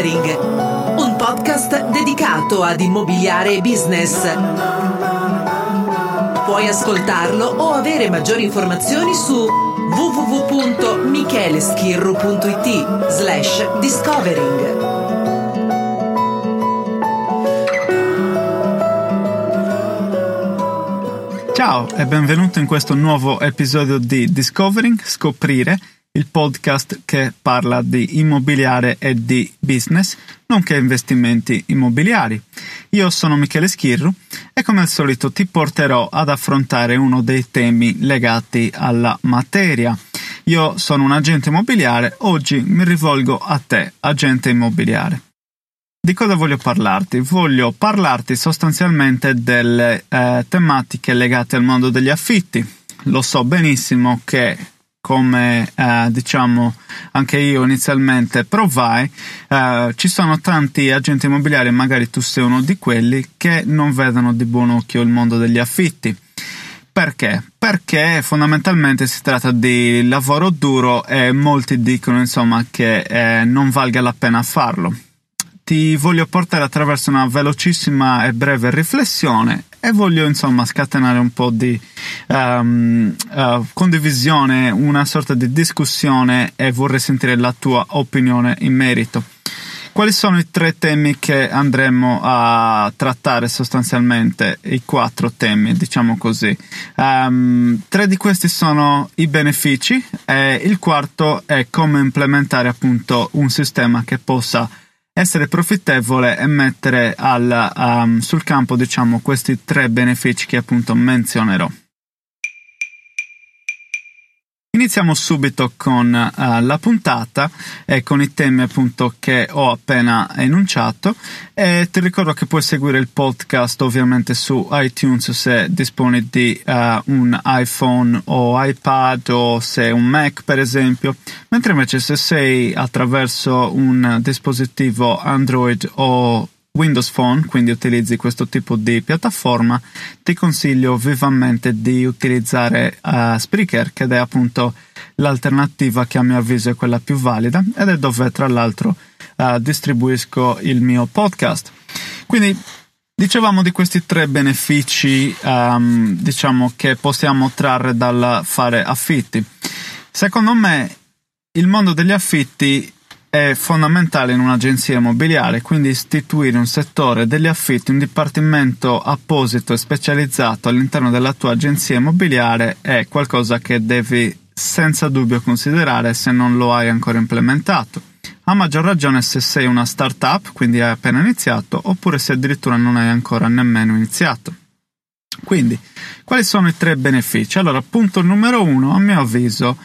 Discovering, un podcast dedicato ad immobiliare e business. Puoi ascoltarlo o avere maggiori informazioni su www.micheleschirru.it slash discovering. Ciao e benvenuto in questo nuovo episodio di Discovering, Scoprire, il podcast che parla di immobiliare e di business, nonché investimenti immobiliari. Io sono Michele Schirru e come al solito ti porterò ad affrontare uno dei temi legati alla materia. Io sono un agente immobiliare, oggi mi rivolgo a te, agente immobiliare. Di cosa voglio parlarti? Voglio parlarti sostanzialmente delle eh, tematiche legate al mondo degli affitti. Lo so benissimo che come eh, diciamo anche io inizialmente provai, eh, ci sono tanti agenti immobiliari, magari tu sei uno di quelli, che non vedono di buon occhio il mondo degli affitti. Perché? Perché fondamentalmente si tratta di lavoro duro e molti dicono insomma che eh, non valga la pena farlo ti voglio portare attraverso una velocissima e breve riflessione e voglio insomma scatenare un po' di um, uh, condivisione, una sorta di discussione e vorrei sentire la tua opinione in merito. Quali sono i tre temi che andremo a trattare sostanzialmente? I quattro temi, diciamo così. Um, tre di questi sono i benefici e il quarto è come implementare appunto un sistema che possa essere profittevole e mettere al, um, sul campo diciamo, questi tre benefici che appunto menzionerò. Iniziamo subito con uh, la puntata e con i temi appunto che ho appena enunciato. E ti ricordo che puoi seguire il podcast ovviamente su iTunes se disponi di uh, un iPhone o iPad o se un Mac per esempio, mentre invece se sei attraverso un dispositivo Android o Windows Phone, quindi utilizzi questo tipo di piattaforma, ti consiglio vivamente di utilizzare uh, Spreaker, che è appunto l'alternativa che a mio avviso è quella più valida ed è dove tra l'altro uh, distribuisco il mio podcast. Quindi dicevamo di questi tre benefici, um, diciamo, che possiamo trarre dal fare affitti. Secondo me il mondo degli affitti è fondamentale in un'agenzia immobiliare, quindi istituire un settore degli affitti, un dipartimento apposito e specializzato all'interno della tua agenzia immobiliare è qualcosa che devi senza dubbio considerare se non lo hai ancora implementato. A maggior ragione se sei una startup, quindi hai appena iniziato, oppure se addirittura non hai ancora nemmeno iniziato. Quindi, quali sono i tre benefici? Allora, punto numero uno, a mio avviso,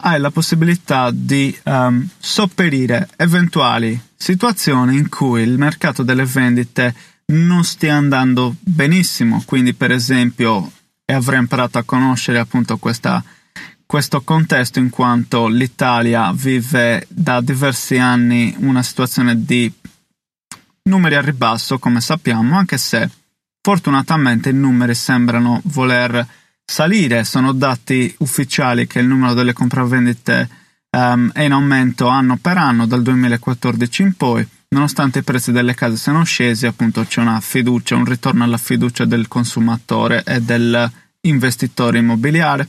hai la possibilità di um, sopperire eventuali situazioni in cui il mercato delle vendite non stia andando benissimo. Quindi, per esempio, avrei imparato a conoscere appunto questa, questo contesto in quanto l'Italia vive da diversi anni una situazione di numeri a ribasso, come sappiamo, anche se fortunatamente i numeri sembrano voler salire. Sono dati ufficiali che il numero delle compravendite um, è in aumento anno per anno dal 2014 in poi. Nonostante i prezzi delle case siano scesi, appunto c'è una fiducia, un ritorno alla fiducia del consumatore e dell'investitore immobiliare.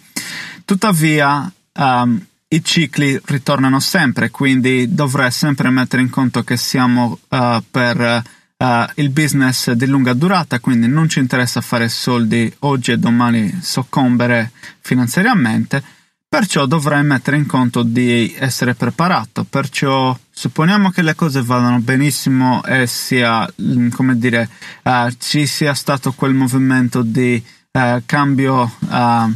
Tuttavia, um, i cicli ritornano sempre, quindi dovrei sempre mettere in conto che siamo uh, per uh, il business di lunga durata, quindi non ci interessa fare soldi oggi e domani soccombere finanziariamente, perciò dovrai mettere in conto di essere preparato, perciò supponiamo che le cose vadano benissimo e sia, mm, come dire, uh, ci sia stato quel movimento di uh, cambio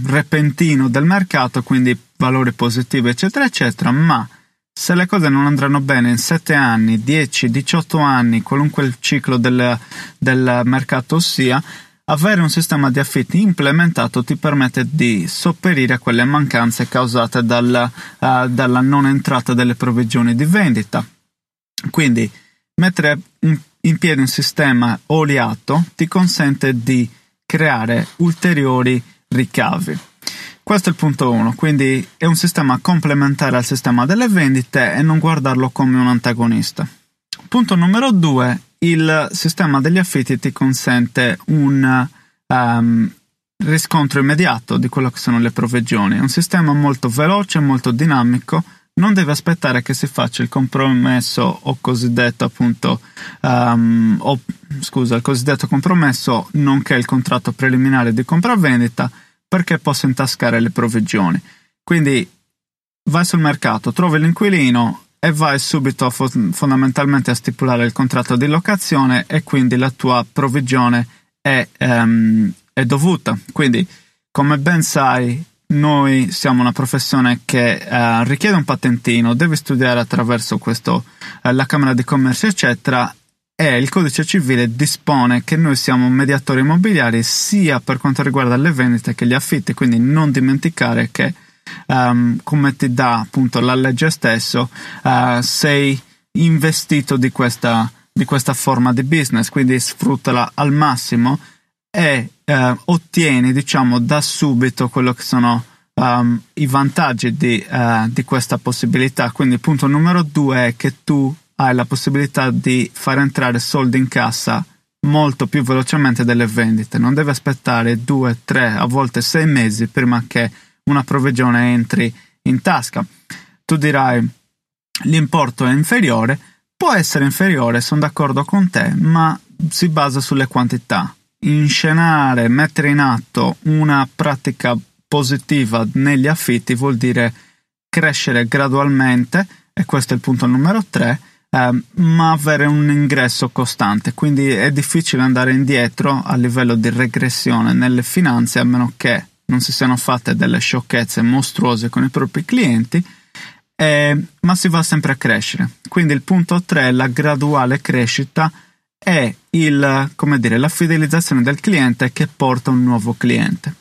repentino del mercato, quindi valori positivi, eccetera, eccetera, ma se le cose non andranno bene in 7 anni, 10, 18 anni, qualunque il ciclo del, del mercato sia, avere un sistema di affitti implementato ti permette di sopperire a quelle mancanze causate dalla, uh, dalla non entrata delle provvigioni di vendita. Quindi mettere in piedi un sistema oliato ti consente di creare ulteriori ricavi. Questo è il punto 1, quindi è un sistema complementare al sistema delle vendite e non guardarlo come un antagonista. punto numero due, il sistema degli affitti ti consente un um, riscontro immediato di quello che sono le provvigioni. È un sistema molto veloce, molto dinamico, non deve aspettare che si faccia il compromesso o cosiddetto appunto um, o, scusa, il cosiddetto compromesso nonché il contratto preliminare di compravendita perché possa intascare le provvigioni. Quindi vai sul mercato, trovi l'inquilino e vai subito fo- fondamentalmente a stipulare il contratto di locazione e quindi la tua provvigione è, um, è dovuta. Quindi, come ben sai, noi siamo una professione che uh, richiede un patentino, devi studiare attraverso questo, uh, la Camera di Commercio, eccetera, e il codice civile dispone che noi siamo mediatori immobiliari sia per quanto riguarda le vendite che gli affitti, quindi non dimenticare che, um, come ti dà appunto la legge stesso, uh, sei investito di questa, di questa forma di business, quindi sfruttala al massimo e eh, ottieni, diciamo, da subito quello che sono um, i vantaggi di, uh, di, questa possibilità. Quindi, punto numero due è che tu hai la possibilità di far entrare soldi in cassa molto più velocemente delle vendite. Non devi aspettare due, tre, a volte sei mesi prima che una provvigione entri in tasca. Tu dirai l'importo è inferiore, può essere inferiore, sono d'accordo con te, ma si basa sulle quantità inscenare, mettere in atto una pratica positiva negli affitti vuol dire crescere gradualmente, e questo è il punto numero tre, eh, ma avere un ingresso costante. Quindi è difficile andare indietro a livello di regressione nelle finanze a meno che non si siano fatte delle sciocchezze mostruose con i propri clienti. Eh, ma si va sempre a crescere. Quindi il punto 3 è la graduale crescita è il, dire, la fidelizzazione del cliente che porta un nuovo cliente.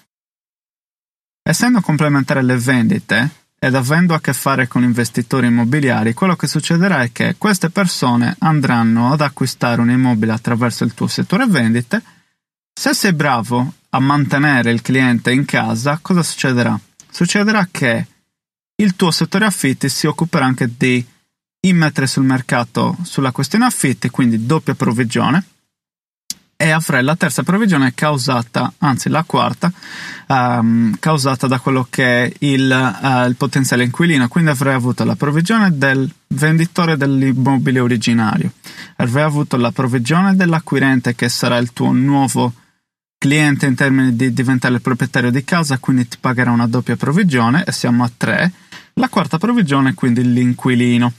Essendo complementare le vendite ed avendo a che fare con investitori immobiliari, quello che succederà è che queste persone andranno ad acquistare un immobile attraverso il tuo settore vendite. Se sei bravo a mantenere il cliente in casa, cosa succederà? Succederà che il tuo settore affitti si occuperà anche di immettere sul mercato sulla questione affitti, quindi doppia provvigione, e avrai la terza provvigione causata, anzi la quarta, um, causata da quello che è il, uh, il, potenziale inquilino. Quindi avrai avuto la provvigione del venditore dell'immobile originario, avrai avuto la provvigione dell'acquirente che sarà il tuo nuovo cliente in termini di diventare il proprietario di casa, quindi ti pagherà una doppia provvigione e siamo a tre. La quarta provvigione è quindi l'inquilino.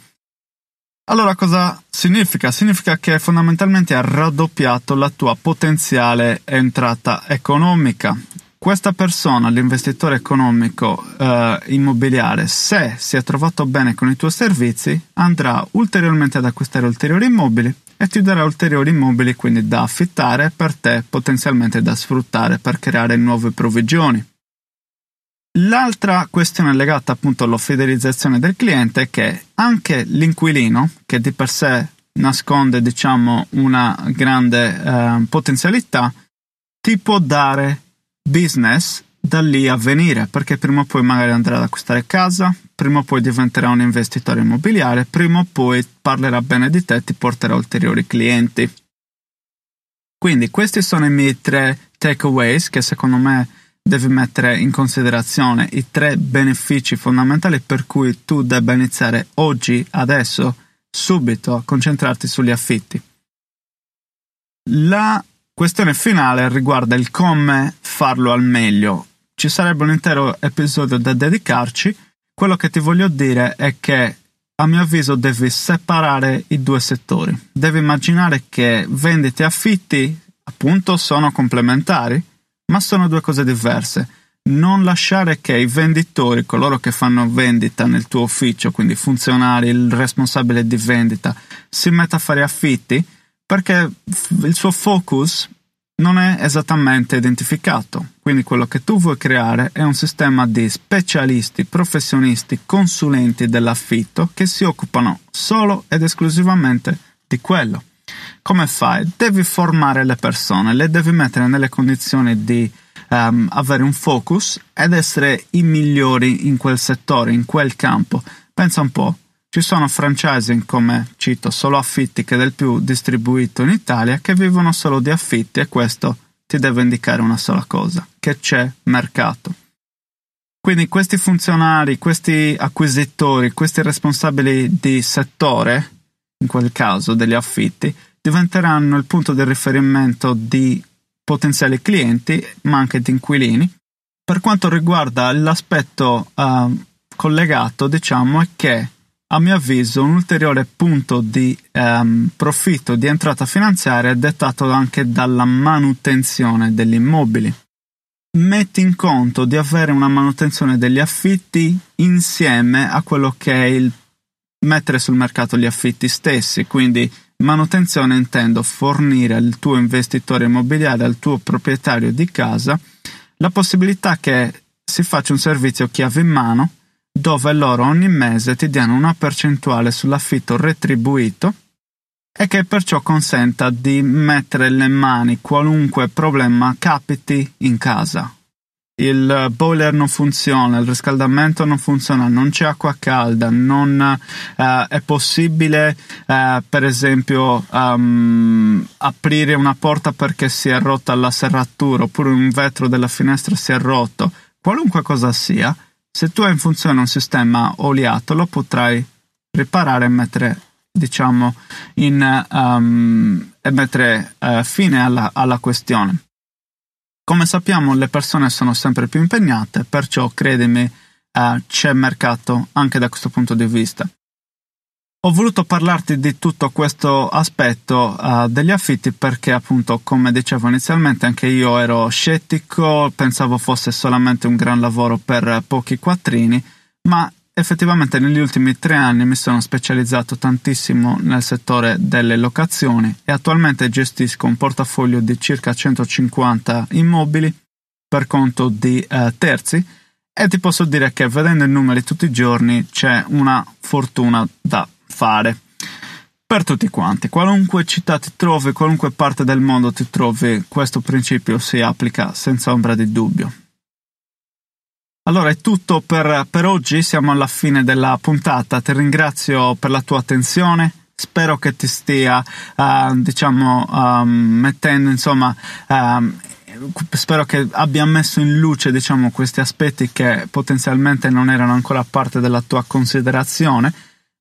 Allora cosa significa? Significa che fondamentalmente ha raddoppiato la tua potenziale entrata economica. Questa persona, l'investitore economico eh, immobiliare, se si è trovato bene con i tuoi servizi, andrà ulteriormente ad acquistare ulteriori immobili e ti darà ulteriori immobili quindi da affittare per te, potenzialmente da sfruttare per creare nuove provvigioni. L'altra questione legata appunto alla fidelizzazione del cliente è che anche l'inquilino, che di per sé nasconde diciamo una grande eh, potenzialità, ti può dare business da lì a venire, perché prima o poi magari andrà ad acquistare casa, prima o poi diventerà un investitore immobiliare, prima o poi parlerà bene di te e ti porterà ulteriori clienti. Quindi questi sono i miei tre takeaways che secondo me devi mettere in considerazione i tre benefici fondamentali per cui tu debba iniziare oggi, adesso, subito a concentrarti sugli affitti. La questione finale riguarda il come farlo al meglio. Ci sarebbe un intero episodio da dedicarci. Quello che ti voglio dire è che a mio avviso devi separare i due settori. Devi immaginare che vendite e affitti appunto sono complementari ma sono due cose diverse. Non lasciare che i venditori, coloro che fanno vendita nel tuo ufficio, quindi funzionari, il responsabile di vendita, si metta a fare affitti perché il suo focus non è esattamente identificato. Quindi quello che tu vuoi creare è un sistema di specialisti, professionisti, consulenti dell'affitto che si occupano solo ed esclusivamente di quello. Come fai? Devi formare le persone, le devi mettere nelle condizioni di um, avere un focus ed essere i migliori in quel settore, in quel campo. Pensa un po', Ci sono franchising come, cito, solo affitti che è del più distribuito in Italia che vivono solo di affitti e questo ti deve indicare una sola cosa, che c'è mercato. Quindi questi funzionari, questi acquisitori, questi responsabili di settore, in quel caso degli affitti, diventeranno il punto di riferimento di potenziali clienti, ma anche di inquilini. Per quanto riguarda l'aspetto uh, collegato, diciamo, è che a mio avviso, un ulteriore punto di ehm, profitto di entrata finanziaria è dettato anche dalla manutenzione degli immobili. Metti in conto di avere una manutenzione degli affitti insieme a quello che è il mettere sul mercato gli affitti stessi, quindi manutenzione intendo fornire al tuo investitore immobiliare, al tuo proprietario di casa, la possibilità che si faccia un servizio chiave in mano dove loro ogni mese ti diano una percentuale sull'affitto retribuito e che perciò consenta di mettere le mani qualunque problema capiti in casa. Il boiler non funziona, il riscaldamento non funziona, non c'è acqua calda, non uh, è possibile, uh, per esempio, um, aprire una porta perché si è rotta la serratura oppure un vetro della finestra si è rotto, qualunque cosa sia, se tu hai in funzione un sistema oliato, lo potrai riparare e mettere, diciamo, in, um, e mettere uh, fine alla, alla questione. Come sappiamo, le persone sono sempre più impegnate, perciò credimi, uh, c'è mercato anche da questo punto di vista. Ho voluto parlarti di tutto questo aspetto uh, degli affitti perché appunto, come dicevo inizialmente, anche io ero scettico, pensavo fosse solamente un gran lavoro per pochi quattrini, ma effettivamente negli ultimi tre anni mi sono specializzato tantissimo nel settore delle locazioni e attualmente gestisco un portafoglio di circa 150 immobili per conto di uh, terzi e ti posso dire che vedendo i numeri tutti i giorni c'è una fortuna da fare per tutti quanti. Qualunque città ti trovi, qualunque parte del mondo ti trovi, questo principio si applica senza ombra di dubbio. Allora è tutto per, per oggi, siamo alla fine della puntata, ti ringrazio per la tua attenzione, spero che ti stia, uh, diciamo, um, mettendo, insomma, um, spero che abbia messo in luce, diciamo, questi aspetti che potenzialmente non erano ancora parte della tua considerazione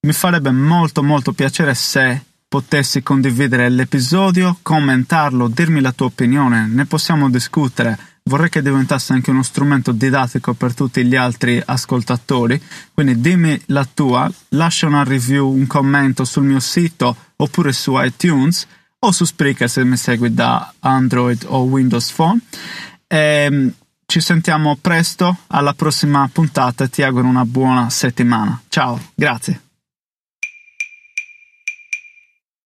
mi farebbe molto molto piacere se potessi condividere l'episodio, commentarlo, dirmi la tua opinione, ne possiamo discutere. Vorrei che diventasse anche uno strumento didattico per tutti gli altri ascoltatori, quindi dimmi la tua, lascia una review, un commento sul mio sito oppure su iTunes o su Spreaker se mi segui da Android o Windows Phone. E, ehm, ci sentiamo presto alla prossima puntata ti auguro una buona settimana. Ciao, grazie.